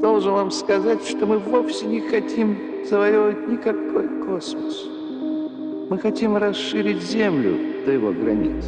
Должен вам сказать, что мы вовсе не хотим завоевывать никакой космос. Мы хотим расширить Землю до его границ.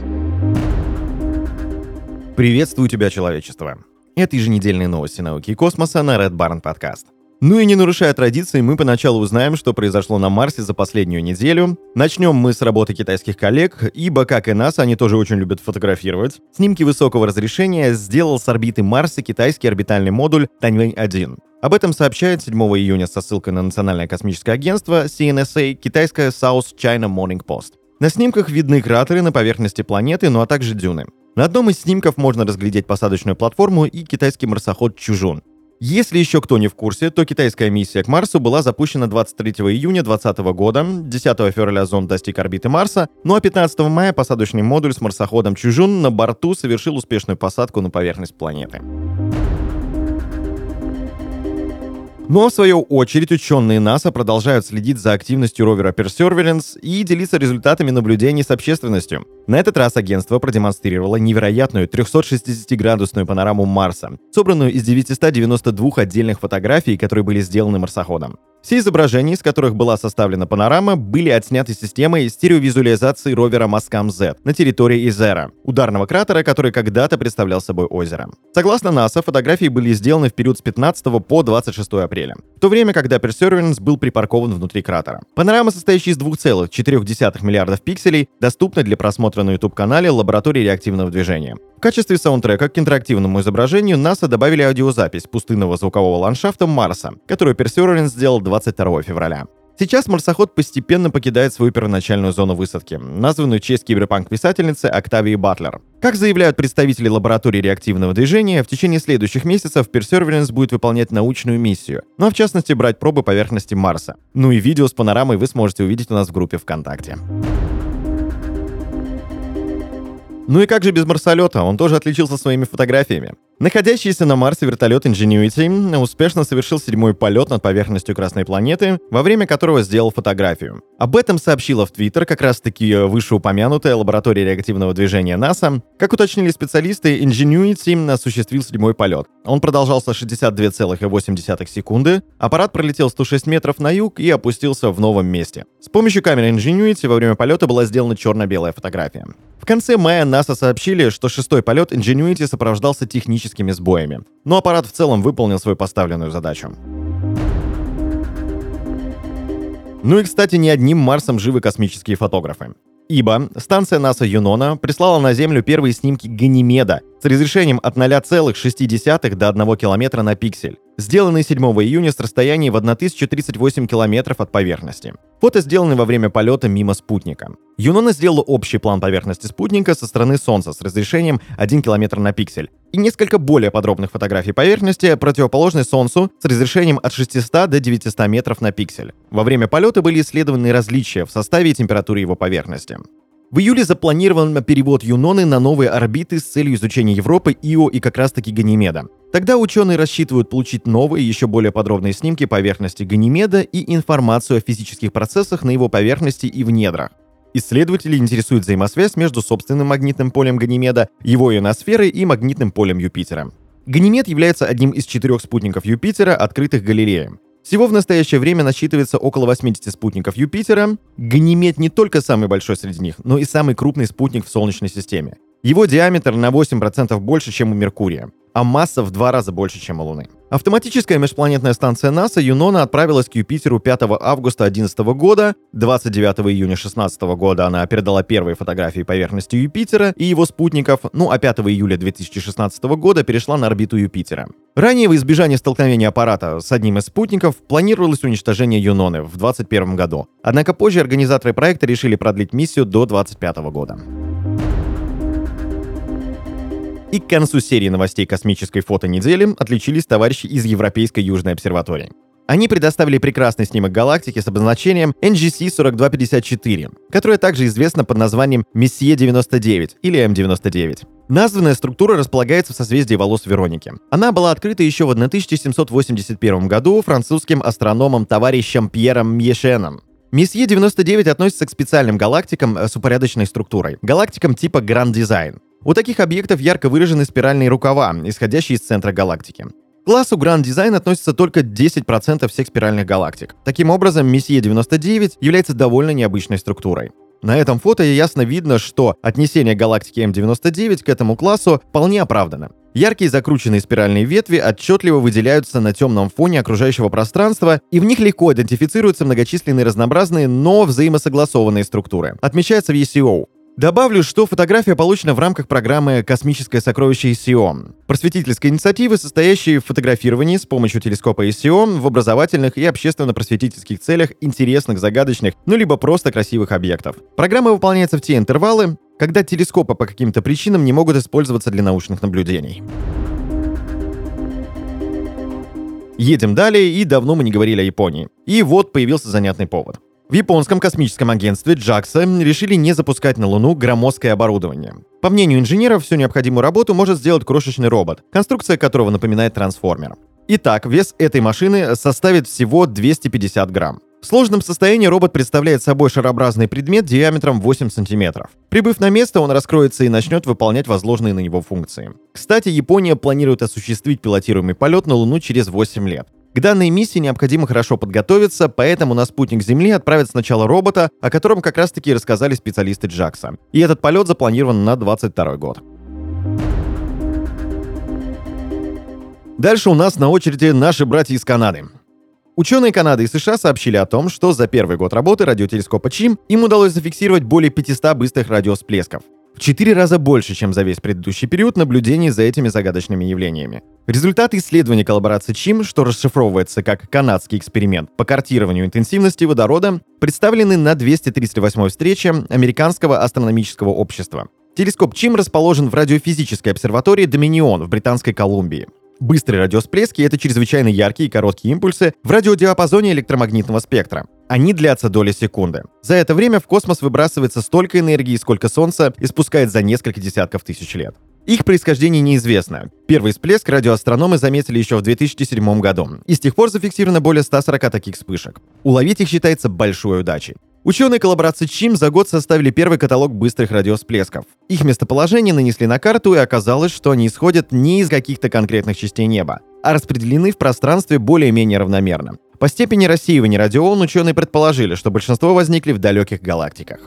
Приветствую тебя, человечество. Это еженедельные новости науки и космоса на Red Barn Podcast. Ну и не нарушая традиции, мы поначалу узнаем, что произошло на Марсе за последнюю неделю. Начнем мы с работы китайских коллег, ибо, как и нас, они тоже очень любят фотографировать. Снимки высокого разрешения сделал с орбиты Марса китайский орбитальный модуль Таньвэнь-1. Об этом сообщает 7 июня со ссылкой на Национальное космическое агентство CNSA китайская South China Morning Post. На снимках видны кратеры на поверхности планеты, ну а также дюны. На одном из снимков можно разглядеть посадочную платформу и китайский марсоход Чужун. Если еще кто не в курсе, то китайская миссия к Марсу была запущена 23 июня 2020 года, 10 февраля зонд достиг орбиты Марса, ну а 15 мая посадочный модуль с марсоходом Чужун на борту совершил успешную посадку на поверхность планеты. А в свою очередь ученые НАСА продолжают следить за активностью ровера Perseverance и делиться результатами наблюдений с общественностью. На этот раз агентство продемонстрировало невероятную 360-градусную панораму Марса, собранную из 992 отдельных фотографий, которые были сделаны марсоходом. Все изображения, из которых была составлена панорама, были отсняты системой стереовизуализации ровера Маскам-Z на территории Изера, ударного кратера, который когда-то представлял собой озеро. Согласно НАСА, фотографии были сделаны в период с 15 по 26 апреля, в то время, когда Perseverance был припаркован внутри кратера. Панорама, состоящая из 2,4 миллиардов пикселей, доступна для просмотра на YouTube-канале лаборатории реактивного движения. В качестве саундтрека к интерактивному изображению НАСА добавили аудиозапись пустынного звукового ландшафта Марса, которую Perseverance сделал 22 февраля. Сейчас марсоход постепенно покидает свою первоначальную зону высадки, названную в честь киберпанк-писательницы Октавии Батлер. Как заявляют представители лаборатории реактивного движения, в течение следующих месяцев Perseverance будет выполнять научную миссию, ну а в частности брать пробы поверхности Марса. Ну и видео с панорамой вы сможете увидеть у нас в группе ВКонтакте. Ну и как же без марсолета, он тоже отличился своими фотографиями. Находящийся на Марсе вертолет Ingenuity успешно совершил седьмой полет над поверхностью Красной планеты, во время которого сделал фотографию. Об этом сообщила в Твиттер как раз-таки вышеупомянутая лаборатория реактивного движения НАСА. Как уточнили специалисты, Ingenuity осуществил седьмой полет. Он продолжался 62,8 секунды, аппарат пролетел 106 метров на юг и опустился в новом месте. С помощью камеры Ingenuity во время полета была сделана черно-белая фотография. Конце мая НАСА сообщили, что шестой полет Ingenuity сопровождался техническими сбоями, но аппарат в целом выполнил свою поставленную задачу. Ну и, кстати, не одним Марсом живы космические фотографы. Ибо станция НАСА Юнона прислала на Землю первые снимки Ганимеда с разрешением от 0,6 до 1 километра на пиксель сделанный 7 июня с расстояния в 1038 километров от поверхности. Фото сделаны во время полета мимо спутника. Юнона сделала общий план поверхности спутника со стороны Солнца с разрешением 1 километр на пиксель и несколько более подробных фотографий поверхности, противоположной Солнцу с разрешением от 600 до 900 метров на пиксель. Во время полета были исследованы различия в составе и температуре его поверхности. В июле запланирован перевод Юноны на новые орбиты с целью изучения Европы, Ио и как раз-таки Ганимеда. Тогда ученые рассчитывают получить новые, еще более подробные снимки поверхности Ганимеда и информацию о физических процессах на его поверхности и в недрах. Исследователи интересуют взаимосвязь между собственным магнитным полем Ганимеда, его ионосферой и магнитным полем Юпитера. Ганимед является одним из четырех спутников Юпитера, открытых Галилеем. Всего в настоящее время насчитывается около 80 спутников Юпитера. Ганимед не только самый большой среди них, но и самый крупный спутник в Солнечной системе. Его диаметр на 8% больше, чем у Меркурия а масса в два раза больше, чем у Луны. Автоматическая межпланетная станция НАСА Юнона отправилась к Юпитеру 5 августа 2011 года. 29 июня 2016 года она передала первые фотографии поверхности Юпитера и его спутников, ну а 5 июля 2016 года перешла на орбиту Юпитера. Ранее в избежание столкновения аппарата с одним из спутников планировалось уничтожение Юноны в 2021 году. Однако позже организаторы проекта решили продлить миссию до 2025 года. И к концу серии новостей космической фото недели отличились товарищи из Европейской Южной обсерватории. Они предоставили прекрасный снимок галактики с обозначением NGC 4254, которая также известна под названием Мессия 99 или М99. Названная структура располагается в созвездии волос Вероники. Она была открыта еще в 1781 году французским астрономом товарищем Пьером Мьешеном. Месье 99 относится к специальным галактикам с упорядоченной структурой, галактикам типа Гранд Дизайн. У таких объектов ярко выражены спиральные рукава, исходящие из центра галактики. классу Grand Design относится только 10% всех спиральных галактик. Таким образом, Messier 99 является довольно необычной структурой. На этом фото ясно видно, что отнесение галактики М99 к этому классу вполне оправдано. Яркие закрученные спиральные ветви отчетливо выделяются на темном фоне окружающего пространства, и в них легко идентифицируются многочисленные разнообразные, но взаимосогласованные структуры. Отмечается в ECO. Добавлю, что фотография получена в рамках программы «Космическое сокровище ICO», просветительской инициативы, состоящей в фотографировании с помощью телескопа ICO в образовательных и общественно-просветительских целях интересных, загадочных, ну либо просто красивых объектов. Программа выполняется в те интервалы, когда телескопы по каким-то причинам не могут использоваться для научных наблюдений. Едем далее, и давно мы не говорили о Японии. И вот появился занятный повод. В японском космическом агентстве JAXA решили не запускать на Луну громоздкое оборудование. По мнению инженеров, всю необходимую работу может сделать крошечный робот, конструкция которого напоминает трансформер. Итак, вес этой машины составит всего 250 грамм. В сложном состоянии робот представляет собой шарообразный предмет диаметром 8 сантиметров. Прибыв на место, он раскроется и начнет выполнять возложенные на него функции. Кстати, Япония планирует осуществить пилотируемый полет на Луну через 8 лет. К данной миссии необходимо хорошо подготовиться, поэтому на спутник Земли отправят сначала робота, о котором как раз-таки рассказали специалисты Джакса. И этот полет запланирован на 22 год. Дальше у нас на очереди наши братья из Канады. Ученые Канады и США сообщили о том, что за первый год работы радиотелескопа ЧИМ им удалось зафиксировать более 500 быстрых радиосплесков в 4 раза больше, чем за весь предыдущий период наблюдений за этими загадочными явлениями. Результаты исследования коллаборации ЧИМ, что расшифровывается как канадский эксперимент по картированию интенсивности водорода, представлены на 238 встрече Американского астрономического общества. Телескоп ЧИМ расположен в радиофизической обсерватории Доминион в Британской Колумбии. Быстрые радиосплески — это чрезвычайно яркие и короткие импульсы в радиодиапазоне электромагнитного спектра. Они длятся доли секунды. За это время в космос выбрасывается столько энергии, сколько Солнце испускает за несколько десятков тысяч лет. Их происхождение неизвестно. Первый всплеск радиоастрономы заметили еще в 2007 году, и с тех пор зафиксировано более 140 таких вспышек. Уловить их считается большой удачей. Ученые коллаборации ЧИМ за год составили первый каталог быстрых радиосплесков. Их местоположение нанесли на карту, и оказалось, что они исходят не из каких-то конкретных частей неба, а распределены в пространстве более-менее равномерно. По степени рассеивания радиоволн ученые предположили, что большинство возникли в далеких галактиках.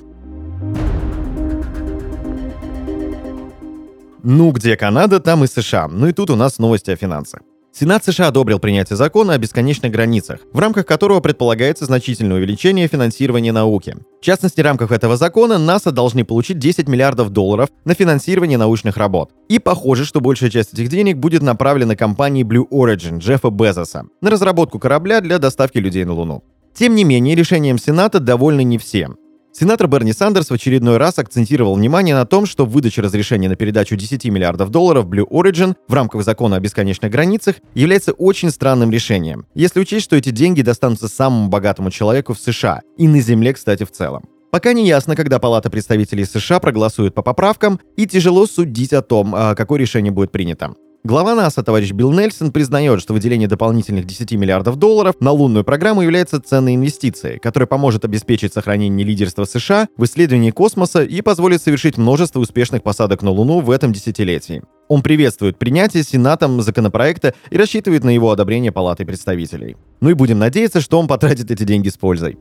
Ну, где Канада, там и США. Ну и тут у нас новости о финансах. Сенат США одобрил принятие закона о бесконечных границах, в рамках которого предполагается значительное увеличение финансирования науки. В частности, в рамках этого закона НАСА должны получить 10 миллиардов долларов на финансирование научных работ. И похоже, что большая часть этих денег будет направлена компании Blue Origin Джеффа Безоса на разработку корабля для доставки людей на Луну. Тем не менее, решением Сената довольны не все. Сенатор Берни Сандерс в очередной раз акцентировал внимание на том, что выдача разрешения на передачу 10 миллиардов долларов Blue Origin в рамках закона о бесконечных границах является очень странным решением, если учесть, что эти деньги достанутся самому богатому человеку в США и на Земле, кстати, в целом. Пока не ясно, когда Палата представителей США проголосует по поправкам, и тяжело судить о том, а, какое решение будет принято. Глава НАСА, товарищ Билл Нельсон, признает, что выделение дополнительных 10 миллиардов долларов на лунную программу является ценной инвестицией, которая поможет обеспечить сохранение лидерства США в исследовании космоса и позволит совершить множество успешных посадок на Луну в этом десятилетии. Он приветствует принятие Сенатом законопроекта и рассчитывает на его одобрение Палатой представителей. Ну и будем надеяться, что он потратит эти деньги с пользой.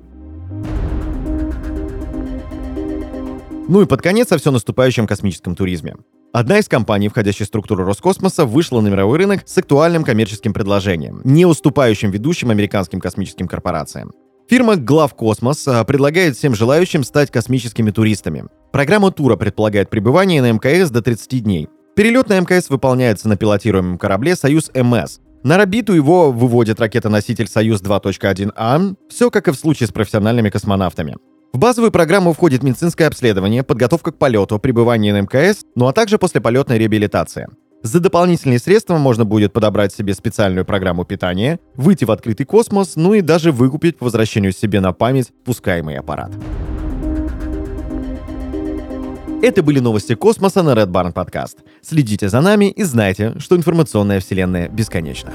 Ну и под конец о все наступающем космическом туризме. Одна из компаний, входящих в структуру Роскосмоса, вышла на мировой рынок с актуальным коммерческим предложением, не уступающим ведущим американским космическим корпорациям. Фирма Главкосмос а, предлагает всем желающим стать космическими туристами. Программа тура предполагает пребывание на МКС до 30 дней. Перелет на мкс выполняется на пилотируемом корабле «Союз МС». На орбиту его выводит ракета-носитель «Союз 2.1А», все как и в случае с профессиональными космонавтами. В базовую программу входит медицинское обследование, подготовка к полету, пребывание на МКС, ну а также послеполетная реабилитация. За дополнительные средства можно будет подобрать себе специальную программу питания, выйти в открытый космос, ну и даже выкупить по возвращению себе на память пускаемый аппарат. Это были новости космоса на Red Barn Podcast. Следите за нами и знайте, что информационная вселенная бесконечна.